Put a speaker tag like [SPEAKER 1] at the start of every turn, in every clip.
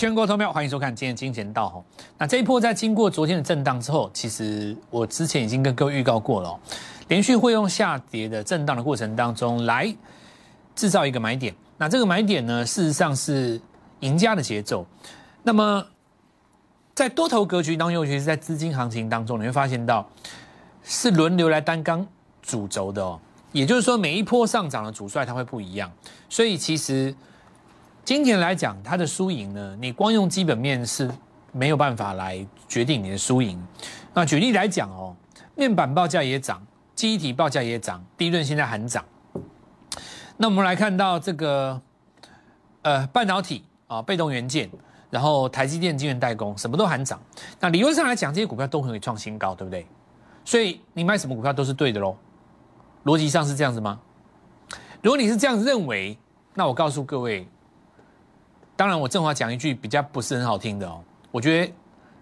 [SPEAKER 1] 全国投票，欢迎收看今天金钱道吼。那这一波在经过昨天的震荡之后，其实我之前已经跟各位预告过了，连续会用下跌的震荡的过程当中来制造一个买点。那这个买点呢，事实上是赢家的节奏。那么在多头格局当中，尤其是在资金行情当中，你会发现到是轮流来担纲主轴的哦。也就是说，每一波上涨的主帅它会不一样，所以其实。今天来讲，它的输赢呢，你光用基本面是没有办法来决定你的输赢。那举例来讲哦，面板报价也涨，记忆体报价也涨，低润现在还涨。那我们来看到这个，呃，半导体啊，被动元件，然后台积电晶圆代工，什么都喊涨。那理论上来讲，这些股票都可以创新高，对不对？所以你买什么股票都是对的喽。逻辑上是这样子吗？如果你是这样认为，那我告诉各位。当然，我正话讲一句比较不是很好听的哦。我觉得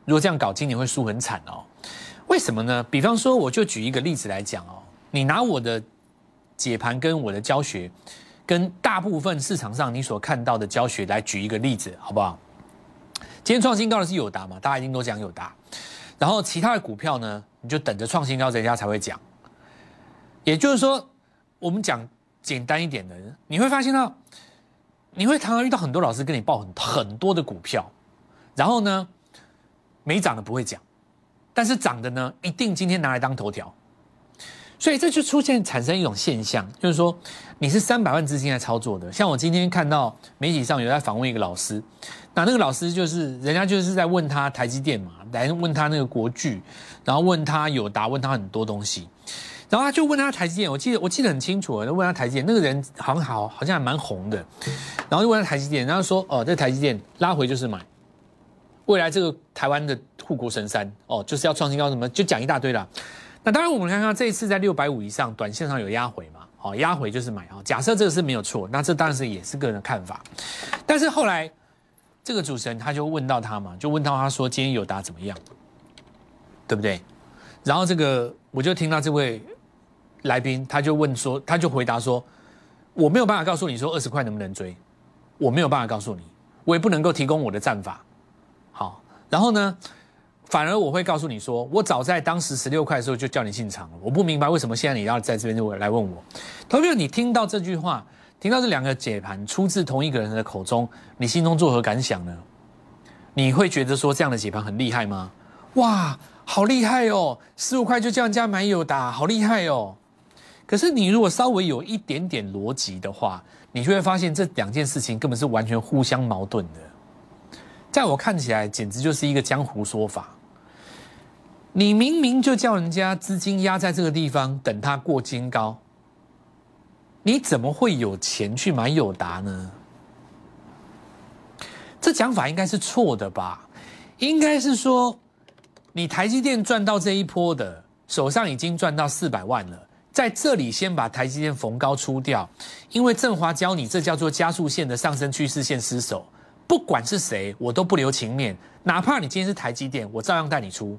[SPEAKER 1] 如果这样搞，今年会输很惨哦。为什么呢？比方说，我就举一个例子来讲哦。你拿我的解盘跟我的教学，跟大部分市场上你所看到的教学来举一个例子，好不好？今天创新高的是友达嘛？大家一定都讲友达。然后其他的股票呢，你就等着创新高，人家才会讲。也就是说，我们讲简单一点的，你会发现到。你会常常遇到很多老师跟你报很很多的股票，然后呢，没涨的不会讲，但是涨的呢，一定今天拿来当头条，所以这就出现产生一种现象，就是说你是三百万资金来操作的，像我今天看到媒体上有在访问一个老师，那那个老师就是人家就是在问他台积电嘛，来问他那个国巨，然后问他友达，问他很多东西。然后他就问他台积电，我记得我记得很清楚，就问他台积电，那个人好像好好像还蛮红的，然后就问他台积电，然后说哦，这台积电拉回就是买，未来这个台湾的护国神山哦，就是要创新高什么，就讲一大堆了。那当然我们看看这一次在六百五以上，短线上有压回嘛，哦，压回就是买啊。假设这个是没有错，那这当然是也是个人的看法。但是后来这个主持人他就问到他嘛，就问到他说今天有达怎么样，对不对？然后这个我就听到这位。来宾他就问说，他就回答说，我没有办法告诉你说二十块能不能追，我没有办法告诉你，我也不能够提供我的战法。好，然后呢，反而我会告诉你说，我早在当时十六块的时候就叫你进场了。我不明白为什么现在你要在这边就来问我。投票，你听到这句话，听到这两个解盘出自同一个人的口中，你心中作何感想呢？你会觉得说这样的解盘很厉害吗？哇，好厉害哦！十五块就叫人家买友达，好厉害哦！可是你如果稍微有一点点逻辑的话，你就会发现这两件事情根本是完全互相矛盾的。在我看起来，简直就是一个江湖说法。你明明就叫人家资金压在这个地方，等它过金高，你怎么会有钱去买友达呢？这讲法应该是错的吧？应该是说，你台积电赚到这一波的，手上已经赚到四百万了。在这里先把台积电逢高出掉，因为振华教你这叫做加速线的上升趋势线失守，不管是谁，我都不留情面，哪怕你今天是台积电，我照样带你出，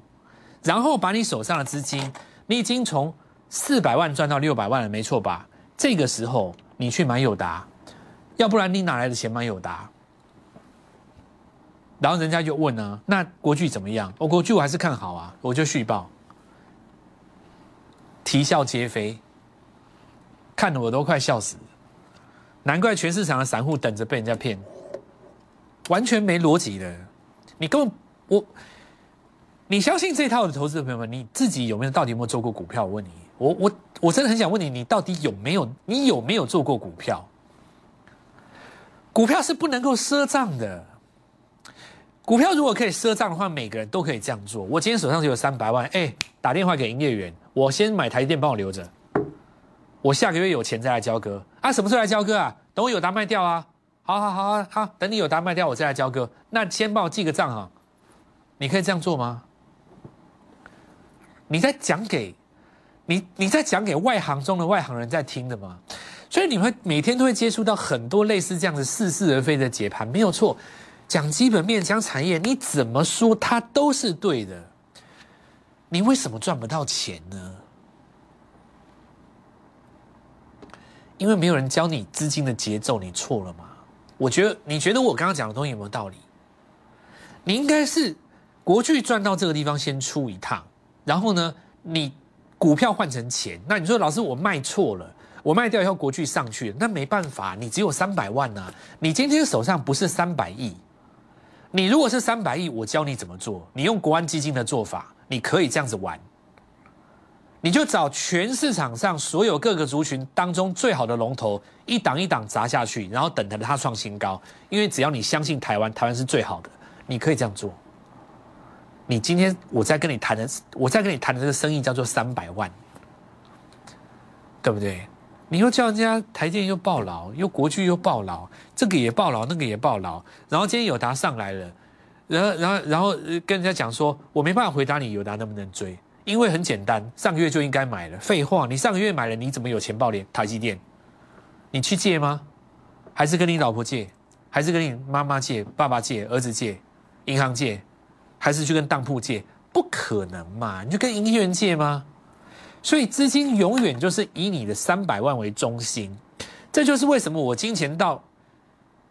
[SPEAKER 1] 然后把你手上的资金，你已经从四百万赚到六百万了，没错吧？这个时候你去买友达，要不然你哪来的钱买友达？然后人家就问呢，那国巨怎么样？我国巨我还是看好啊，我就续报。啼笑皆非，看得我都快笑死了。难怪全市场的散户等着被人家骗，完全没逻辑的。你根本我，你相信这套的投资的朋友们，你自己有没有到底有没有做过股票？我问你，我我我真的很想问你，你到底有没有？你有没有做过股票？股票是不能够赊账的。股票如果可以赊账的话，每个人都可以这样做。我今天手上只有三百万，哎，打电话给营业员。我先买台电，帮我留着。我下个月有钱再来交割啊！什么时候来交割啊？等我有单卖掉啊！好好好好，等你有单卖掉，我再来交割。那先帮我记个账哈。你可以这样做吗？你在讲给你你在讲给外行中的外行人在听的吗？所以你会每天都会接触到很多类似这样子似是而非的解盘，没有错。讲基本面，讲产业，你怎么说它都是对的。你为什么赚不到钱呢？因为没有人教你资金的节奏，你错了吗？我觉得，你觉得我刚刚讲的东西有没有道理？你应该是国巨赚到这个地方先出一趟，然后呢，你股票换成钱。那你说老师我卖错了，我卖掉以后国巨上去，那没办法，你只有三百万呐。你今天手上不是三百亿，你如果是三百亿，我教你怎么做。你用国安基金的做法，你可以这样子玩。你就找全市场上所有各个族群当中最好的龙头，一档一档砸下去，然后等着它创新高。因为只要你相信台湾，台湾是最好的，你可以这样做。你今天我在跟你谈的，我在跟你谈的这个生意叫做三百万，对不对？你又叫人家台电又爆牢，又国巨又爆牢，这个也爆牢，那个也爆牢。然后今天友达上来了，然后然后然后跟人家讲说，我没办法回答你友达能不能追。因为很简单，上个月就应该买了。废话，你上个月买了，你怎么有钱爆连台积电？你去借吗？还是跟你老婆借？还是跟你妈妈借、爸爸借、儿子借、银行借？还是去跟当铺借？不可能嘛！你就跟营业员借吗？所以资金永远就是以你的三百万为中心。这就是为什么我金钱到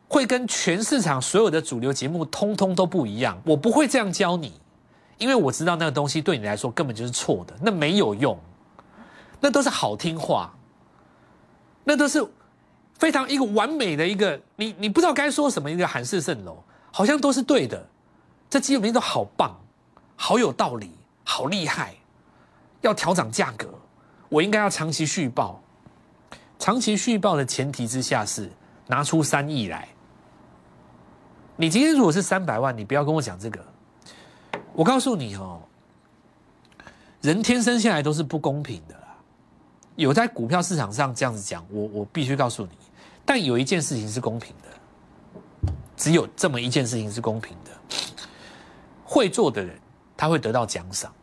[SPEAKER 1] 会跟全市场所有的主流节目通通都不一样。我不会这样教你。因为我知道那个东西对你来说根本就是错的，那没有用，那都是好听话，那都是非常一个完美的一个，你你不知道该说什么一个海市蜃楼，好像都是对的，这基本面都好棒，好有道理，好厉害，要调涨价格，我应该要长期续报，长期续报的前提之下是拿出三亿来，你今天如果是三百万，你不要跟我讲这个。我告诉你哦，人天生下来都是不公平的啦。有在股票市场上这样子讲，我我必须告诉你，但有一件事情是公平的，只有这么一件事情是公平的。会做的人他会得到奖赏，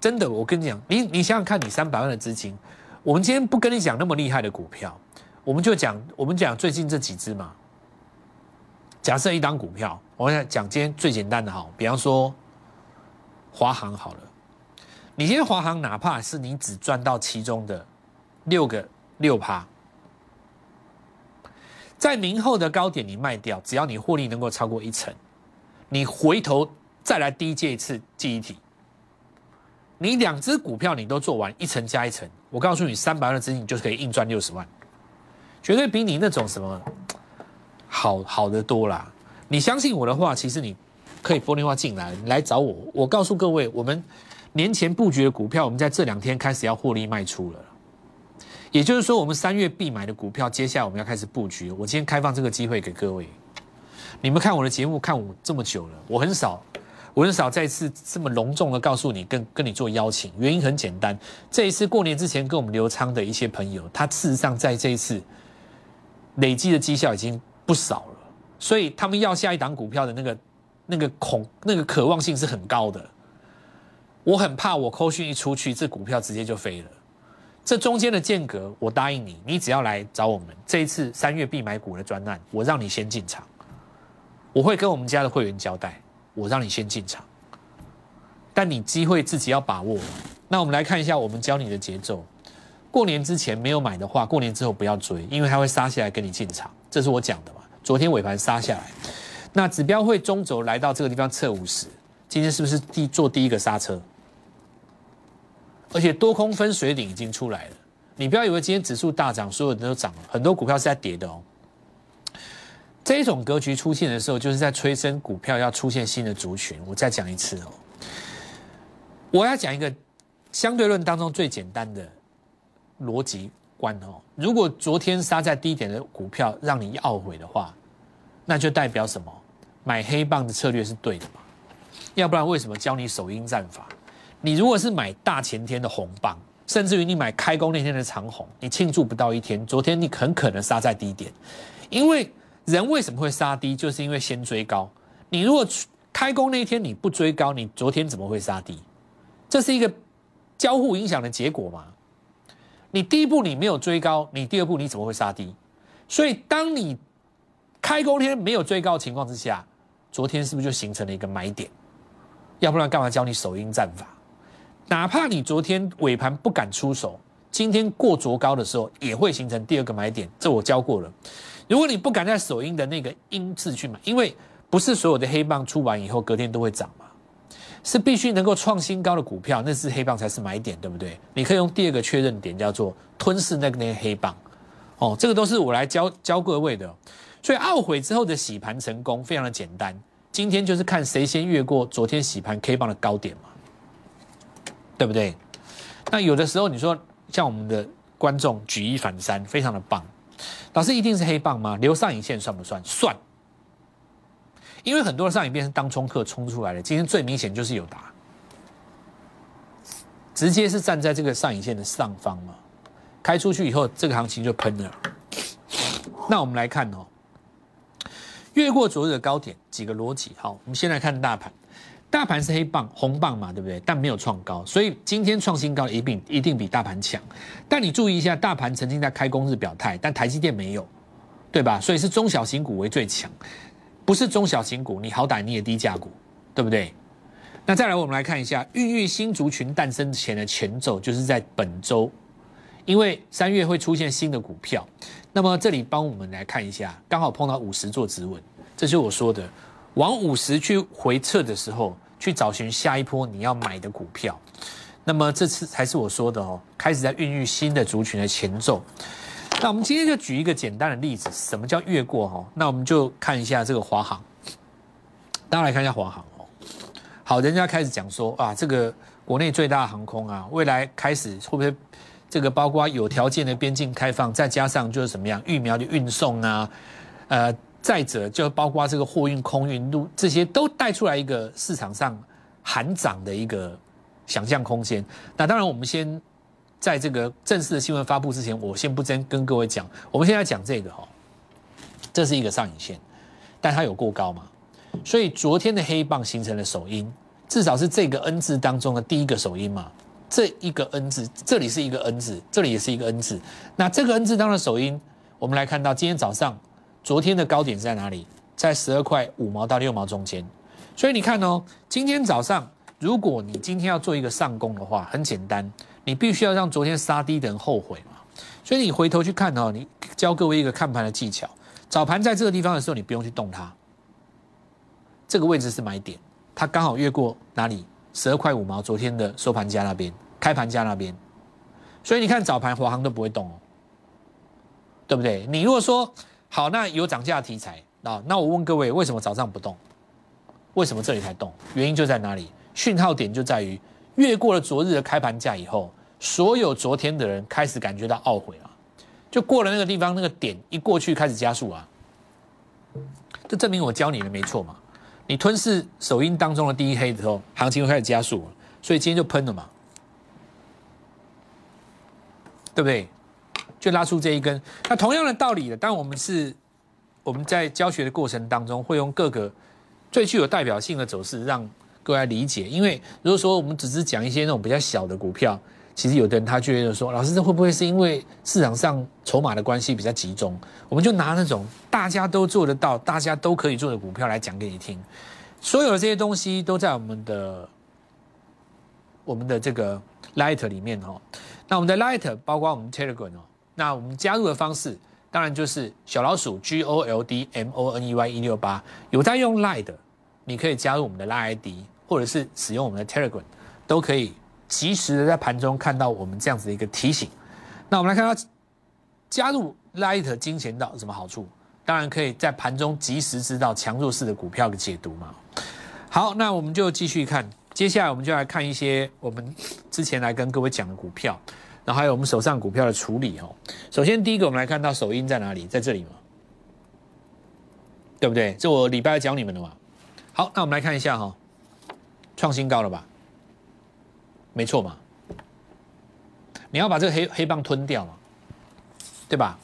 [SPEAKER 1] 真的。我跟你讲，你你想想看，你三百万的资金，我们今天不跟你讲那么厉害的股票，我们就讲我们讲最近这几只嘛。假设一档股票，我讲讲今天最简单的哈，比方说。华航好了，你今天华航哪怕是你只赚到其中的六个六趴，在明后的高点你卖掉，只要你获利能够超过一成，你回头再来低借一次记忆体，你两只股票你都做完一层加一层，我告诉你三百万资金你就可以硬赚六十万，绝对比你那种什么好好的多啦。你相信我的话，其实你。可以拨电话进来，来找我。我告诉各位，我们年前布局的股票，我们在这两天开始要获利卖出了。也就是说，我们三月必买的股票，接下来我们要开始布局。我今天开放这个机会给各位。你们看我的节目看我这么久了，我很少，我很少再次这么隆重的告诉你，跟跟你做邀请。原因很简单，这一次过年之前跟我们留仓的一些朋友，他事实上在这一次累积的绩效已经不少了，所以他们要下一档股票的那个。那个恐那个渴望性是很高的，我很怕我扣讯一出去，这股票直接就飞了。这中间的间隔，我答应你，你只要来找我们这一次三月必买股的专案，我让你先进场。我会跟我们家的会员交代，我让你先进场，但你机会自己要把握。那我们来看一下我们教你的节奏。过年之前没有买的话，过年之后不要追，因为它会杀下来跟你进场，这是我讲的嘛。昨天尾盘杀下来。那指标会中轴来到这个地方测五十，今天是不是第做第一个刹车？而且多空分水岭已经出来了，你不要以为今天指数大涨，所有人都涨了，很多股票是在跌的哦。这种格局出现的时候，就是在催生股票要出现新的族群。我再讲一次哦，我要讲一个相对论当中最简单的逻辑观哦。如果昨天杀在低点的股票让你懊悔的话，那就代表什么？买黑棒的策略是对的嘛？要不然为什么教你首因战法？你如果是买大前天的红棒，甚至于你买开工那天的长红，你庆祝不到一天，昨天你很可能杀在低点。因为人为什么会杀低？就是因为先追高。你如果开工那一天你不追高，你昨天怎么会杀低？这是一个交互影响的结果嘛？你第一步你没有追高，你第二步你怎么会杀低？所以当你开工天没有追高的情况之下。昨天是不是就形成了一个买点？要不然干嘛教你首因战法？哪怕你昨天尾盘不敢出手，今天过卓高的时候也会形成第二个买点。这我教过了。如果你不敢在首因的那个因字去买，因为不是所有的黑棒出完以后隔天都会涨嘛？是必须能够创新高的股票，那是黑棒才是买点，对不对？你可以用第二个确认点叫做吞噬那个那黑棒，哦，这个都是我来教教各位的。所以懊悔之后的洗盘成功非常的简单，今天就是看谁先越过昨天洗盘 K 棒的高点嘛，对不对？那有的时候你说像我们的观众举一反三，非常的棒。老师一定是黑棒吗？留上影线算不算？算。因为很多上影线是当冲客冲出来的，今天最明显就是有达，直接是站在这个上影线的上方嘛，开出去以后，这个行情就喷了。那我们来看哦，越过昨日的高点，几个逻辑。好，我们先来看大盘，大盘是黑棒红棒嘛，对不对？但没有创高，所以今天创新高一定一定比大盘强。但你注意一下，大盘曾经在开工日表态，但台积电没有，对吧？所以是中小型股为最强。不是中小型股，你好歹你也低价股，对不对？那再来，我们来看一下孕育新族群诞生前的前奏，就是在本周，因为三月会出现新的股票。那么这里帮我们来看一下，刚好碰到五十做指纹，这是我说的，往五十去回撤的时候，去找寻下一波你要买的股票。那么这次才是我说的哦，开始在孕育新的族群的前奏。那我们今天就举一个简单的例子，什么叫越过哈？那我们就看一下这个华航，大家来看一下华航哦。好，人家开始讲说啊，这个国内最大的航空啊，未来开始会不会这个包括有条件的边境开放，再加上就是怎么样疫苗的运送啊，呃，再者就包括这个货运、空运、路这些都带出来一个市场上喊涨的一个想象空间。那当然，我们先。在这个正式的新闻发布之前，我先不跟跟各位讲。我们现在讲这个哈，这是一个上影线，但它有过高嘛？所以昨天的黑棒形成了首阴，至少是这个 N 字当中的第一个首阴嘛。这一个 N 字，这里是一个 N 字，这里也是一个 N 字。那这个 N 字当的首阴，我们来看到今天早上，昨天的高点在哪里？在十二块五毛到六毛中间。所以你看哦，今天早上，如果你今天要做一个上攻的话，很简单。你必须要让昨天杀低的人后悔嘛？所以你回头去看哦，你教各位一个看盘的技巧。早盘在这个地方的时候，你不用去动它，这个位置是买点，它刚好越过哪里？十二块五毛，昨天的收盘价那边，开盘价那边。所以你看早盘华航都不会动哦，对不对？你如果说好，那有涨价题材啊，那我问各位，为什么早上不动？为什么这里才动？原因就在哪里？讯号点就在于。越过了昨日的开盘价以后，所有昨天的人开始感觉到懊悔了，就过了那个地方，那个点一过去开始加速啊，这证明我教你的没错嘛。你吞噬首音当中的第一黑之后，行情会开始加速了，所以今天就喷了嘛，对不对？就拉出这一根。那同样的道理的，当我们是我们在教学的过程当中，会用各个最具有代表性的走势让。各位来理解，因为如果说我们只是讲一些那种比较小的股票，其实有的人他觉得说，老师这会不会是因为市场上筹码的关系比较集中？我们就拿那种大家都做得到、大家都可以做的股票来讲给你听。所有的这些东西都在我们的我们的这个 Light 里面哦。那我们的 Light 包括我们 Telegram 哦。那我们加入的方式当然就是小老鼠 G O L D M O N E Y 一六八，有在用 Light 的，你可以加入我们的 Light ID。或者是使用我们的 Telegram，都可以及时的在盘中看到我们这样子的一个提醒。那我们来看到加入 Light 金钱道有什么好处？当然可以在盘中及时知道强弱势的股票的解读嘛。好，那我们就继续看，接下来我们就来看一些我们之前来跟各位讲的股票，然后还有我们手上股票的处理哦。首先第一个，我们来看到首音在哪里？在这里嘛，对不对？这我礼拜要教你们的嘛。好，那我们来看一下哈。创新高了吧？没错嘛，你要把这个黑黑棒吞掉嘛，对吧？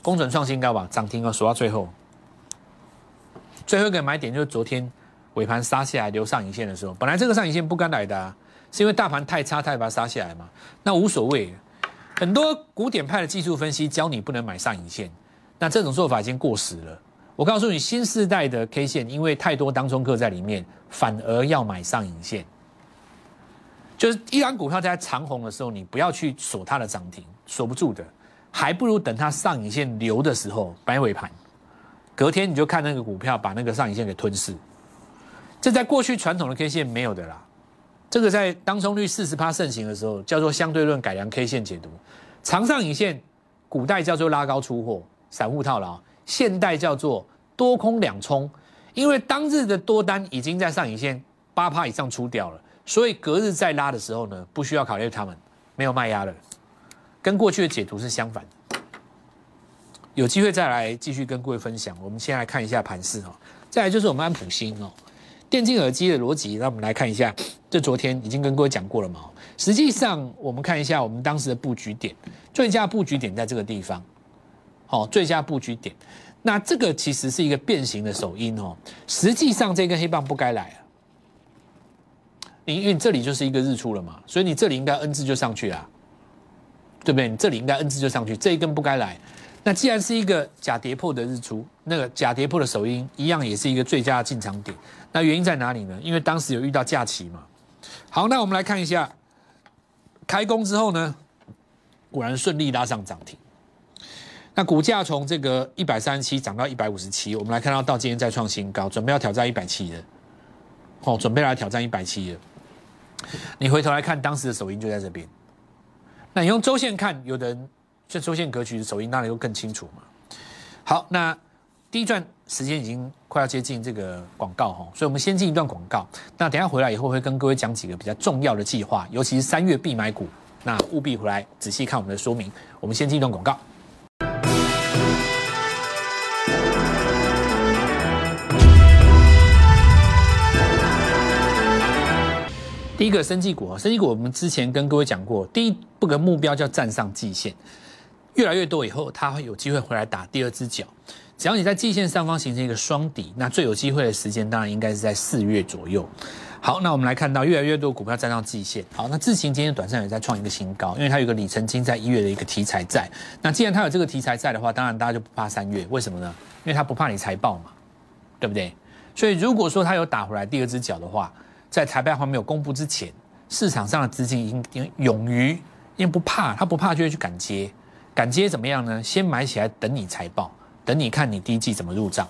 [SPEAKER 1] 工准创新高吧，涨停哦，数到最后，最后一个买点就是昨天尾盘杀下来留上影线的时候，本来这个上影线不该来的，是因为大盘太差，太把它杀下来嘛。那无所谓，很多古典派的技术分析教你不能买上影线，那这种做法已经过时了。我告诉你，新时代的 K 线，因为太多当中客在里面，反而要买上影线。就是一张股票在长红的时候，你不要去锁它的涨停，锁不住的，还不如等它上影线留的时候摆尾盘。隔天你就看那个股票把那个上影线给吞噬，这在过去传统的 K 线没有的啦。这个在当冲率四十趴盛行的时候，叫做相对论改良 K 线解读。长上影线，古代叫做拉高出货，散户套牢；现代叫做多空两冲，因为当日的多单已经在上影线八趴以上出掉了，所以隔日再拉的时候呢，不需要考虑他们没有卖压了，跟过去的解读是相反的。有机会再来继续跟各位分享。我们先来看一下盘势哦，再来就是我们安普星哦。电竞耳机的逻辑，让我们来看一下。这昨天已经跟各位讲过了嘛？实际上，我们看一下我们当时的布局点，最佳布局点在这个地方。好，最佳布局点。那这个其实是一个变形的手音哦。实际上，这根黑棒不该来啊。你因为这里就是一个日出了嘛，所以你这里应该 N 字就上去啊，对不对？你这里应该 N 字就上去，这一根不该来。那既然是一个假跌破的日出，那个假跌破的首音一样也是一个最佳进场点。那原因在哪里呢？因为当时有遇到假期嘛。好，那我们来看一下，开工之后呢，果然顺利拉上涨停。那股价从这个一百三十七涨到一百五十七，我们来看到到今天再创新高，准备要挑战一百七了。哦，准备来挑战一百七了。你回头来看当时的首音就在这边。那你用周线看，有的人。这周线格局的手音当然又更清楚嘛。好，那第一段时间已经快要接近这个广告哈，所以我们先进一段广告。那等下回来以后会跟各位讲几个比较重要的计划，尤其是三月必买股，那务必回来仔细看我们的说明。我们先进一段广告。第一个生技股，生技股我们之前跟各位讲过，第一步的目标叫站上季线。越来越多以后，它会有机会回来打第二只脚。只要你在季线上方形成一个双底，那最有机会的时间当然应该是在四月左右。好，那我们来看到越来越多股票站上季线。好，那智行今天短线也在创一个新高，因为它有个里程金在一月的一个题材在。那既然它有这个题材在的话，当然大家就不怕三月。为什么呢？因为它不怕你财报嘛，对不对？所以如果说它有打回来第二只脚的话，在财报还没有公布之前，市场上的资金已经勇于，因为不怕，他不怕就会去敢接。敢接怎么样呢？先买起来，等你财报，等你看你第一季怎么入账，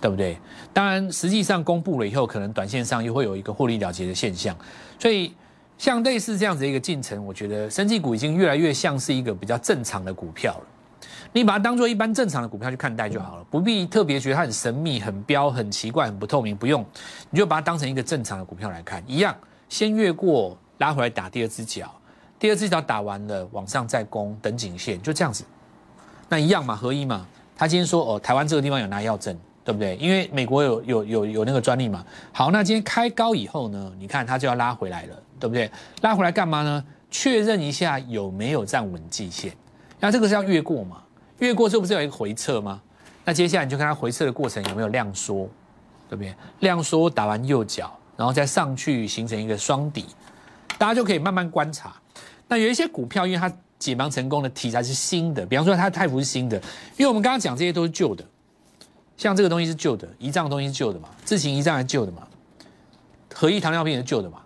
[SPEAKER 1] 对不对？当然，实际上公布了以后，可能短线上又会有一个获利了结的现象。所以，像类似这样子一个进程，我觉得生技股已经越来越像是一个比较正常的股票了。你把它当做一般正常的股票去看待就好了，不必特别觉得它很神秘、很标、很奇怪、很不透明，不用，你就把它当成一个正常的股票来看，一样，先越过拉回来打第二只脚。第二只脚打完了，往上再攻，等颈线，就这样子。那一样嘛，合一嘛。他今天说哦，台湾这个地方有拿药证，对不对？因为美国有有有有那个专利嘛。好，那今天开高以后呢，你看它就要拉回来了，对不对？拉回来干嘛呢？确认一下有没有站稳季线。那这个是要越过嘛？越过这不是有一个回撤吗？那接下来你就看它回撤的过程有没有量缩，对不对？量缩打完右脚，然后再上去形成一个双底，大家就可以慢慢观察。那有一些股票，因为它解盲成功的题材是新的，比方说它泰福是新的，因为我们刚刚讲这些都是旧的，像这个东西是旧的，胰脏东西是旧的嘛，自行胰脏是旧的嘛，合一糖尿病也是旧的嘛。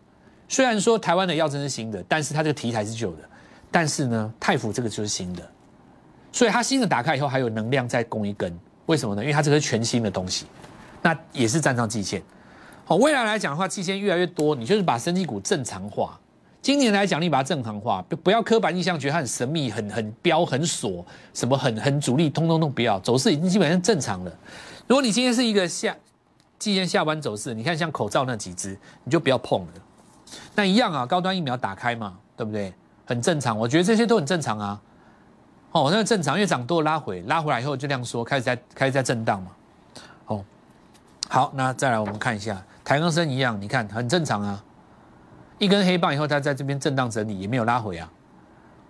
[SPEAKER 1] 虽然说台湾的药真是新的，但是它这个题材是旧的，但是呢，泰福这个就是新的，所以它新的打开以后还有能量再供一根，为什么呢？因为它这个是全新的东西，那也是站上季线。好，未来来讲的话，季线越来越多，你就是把生技股正常化。今年来讲，你把它正常化，不不要刻板印象，觉得它很神秘、很很标、很锁，什么很很主力，通通都不要。走势已经基本上正常了。如果你今天是一个下，今天下班走势，你看像口罩那几只，你就不要碰了。那一样啊，高端疫苗打开嘛，对不对？很正常，我觉得这些都很正常啊。哦，那正常，因为涨多拉回，拉回来以后就这样说，开始在开始在震荡嘛。哦，好，那再来我们看一下台钢生一样，你看很正常啊。一根黑棒以后，它在这边震荡整理，也没有拉回啊。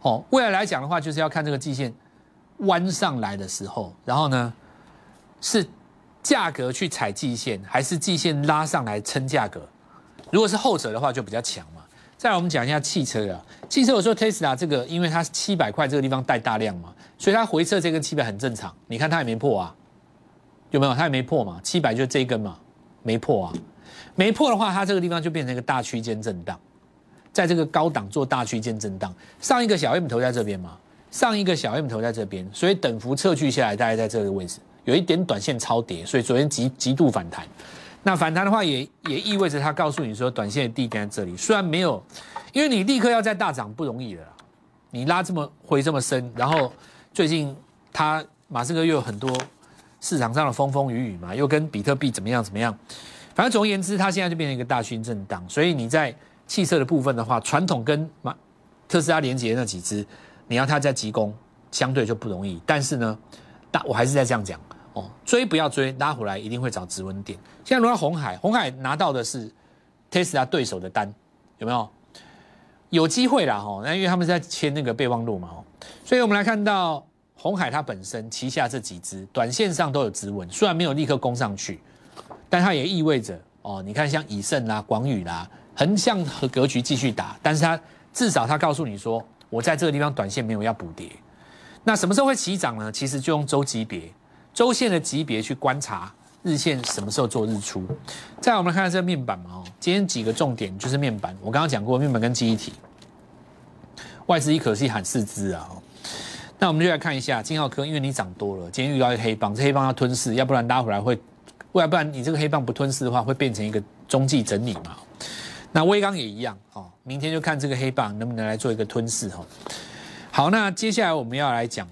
[SPEAKER 1] 哦，未来来讲的话，就是要看这个季线弯上来的时候，然后呢，是价格去踩季线，还是季线拉上来撑价格？如果是后者的话，就比较强嘛。再来，我们讲一下汽车啊。汽车我说 Tesla 这个，因为它七百块这个地方带大量嘛，所以它回撤这根七百很正常。你看它也没破啊，有没有？它也没破嘛，七百就这一根嘛，没破啊。没破的话，它这个地方就变成一个大区间震荡，在这个高档做大区间震荡。上一个小 M 头在这边嘛，上一个小 M 头在这边，所以等幅测距下来大概在这个位置，有一点短线超跌，所以昨天极极度反弹。那反弹的话，也也意味着它告诉你说，短线的地点在这里。虽然没有，因为你立刻要在大涨不容易了，你拉这么回这么深，然后最近它马斯克又有很多市场上的风风雨雨嘛，又跟比特币怎么样怎么样。反正总而言之，它现在就变成一个大区震荡。所以你在汽车的部分的话，传统跟马特斯拉连接那几只，你要它在急攻，相对就不容易。但是呢，大我还是在这样讲哦。追不要追，拉回来一定会找止稳点。现在轮到红海，红海拿到的是 Tesla 对手的单，有没有？有机会啦，哈，那因为他们在签那个备忘录嘛，所以我们来看到红海它本身旗下这几只，短线上都有止稳，虽然没有立刻攻上去，但它也意味着哦，你看像以盛啦、广宇啦，横向和格局继续打，但是它至少它告诉你说，我在这个地方短线没有要补跌。那什么时候会起涨呢？其实就用周级别。周线的级别去观察日线什么时候做日出。再我们看看这个面板嘛，哦，今天几个重点就是面板。我刚刚讲过面板跟记忆体，外资一可惜喊四支啊。那我们就来看一下金浩科，因为你涨多了，今天遇到一个黑棒，这黑棒要吞噬，要不然拉回来会，不然不然你这个黑棒不吞噬的话，会变成一个中继整理嘛。那威刚也一样哦，明天就看这个黑棒能不能来做一个吞噬哈。好，那接下来我们要来讲。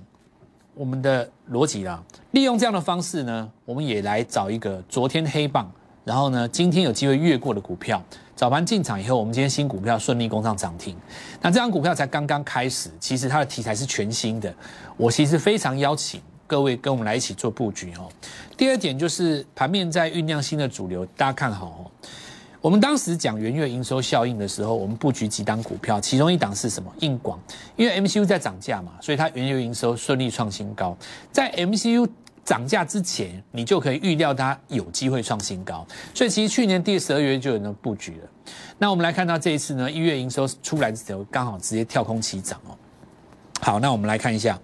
[SPEAKER 1] 我们的逻辑啦，利用这样的方式呢，我们也来找一个昨天黑棒，然后呢，今天有机会越过的股票，早盘进场以后，我们今天新股票顺利攻上涨停。那这张股票才刚刚开始，其实它的题材是全新的，我其实非常邀请各位跟我们来一起做布局哦。第二点就是盘面在酝酿新的主流，大家看好哦。我们当时讲元月营收效应的时候，我们布局几档股票，其中一档是什么？硬广，因为 MCU 在涨价嘛，所以它元月营收顺利创新高。在 MCU 涨价之前，你就可以预料它有机会创新高。所以其实去年第十二月就有人布局了。那我们来看到这一次呢，一月营收出来的时候，刚好直接跳空起涨哦。好，那我们来看一下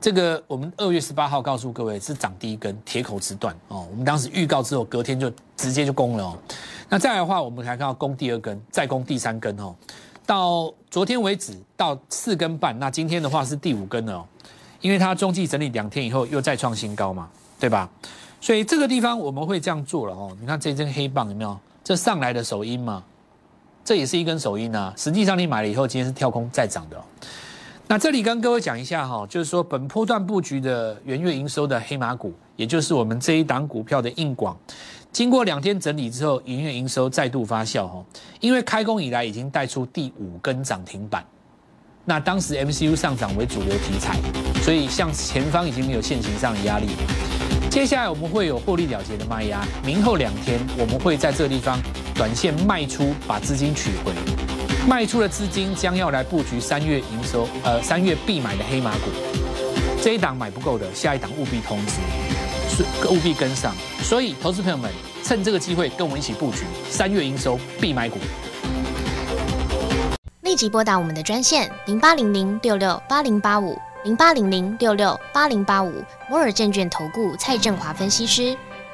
[SPEAKER 1] 这个，我们二月十八号告诉各位是涨第一根铁口直断哦。我们当时预告之后，隔天就直接就攻了哦。那再来的话，我们还看到攻第二根，再攻第三根哦。到昨天为止，到四根半。那今天的话是第五根了哦，因为它中继整理两天以后又再创新高嘛，对吧？所以这个地方我们会这样做了哦。你看这根黑棒有没有？这上来的首音嘛，这也是一根首音啊。实际上你买了以后，今天是跳空再涨的。哦那这里跟各位讲一下哈，就是说本波段布局的元月营收的黑马股，也就是我们这一档股票的硬广。经过两天整理之后，营业营收再度发酵哈，因为开工以来已经带出第五根涨停板。那当时 MCU 上涨为主流题材，所以向前方已经没有现行上的压力。接下来我们会有获利了结的卖压，明后两天我们会在这个地方短线卖出，把资金取回。卖出的资金将要来布局三月营收，呃，三月必买的黑马股。这一档买不够的，下一档务必通知。务必跟上，所以投资朋友们趁这个机会跟我们一起布局三月营收必买股。
[SPEAKER 2] 立即拨打我们的专线零八零零六六八零八五零八零零六六八零八五摩尔证券投顾蔡振华分析师。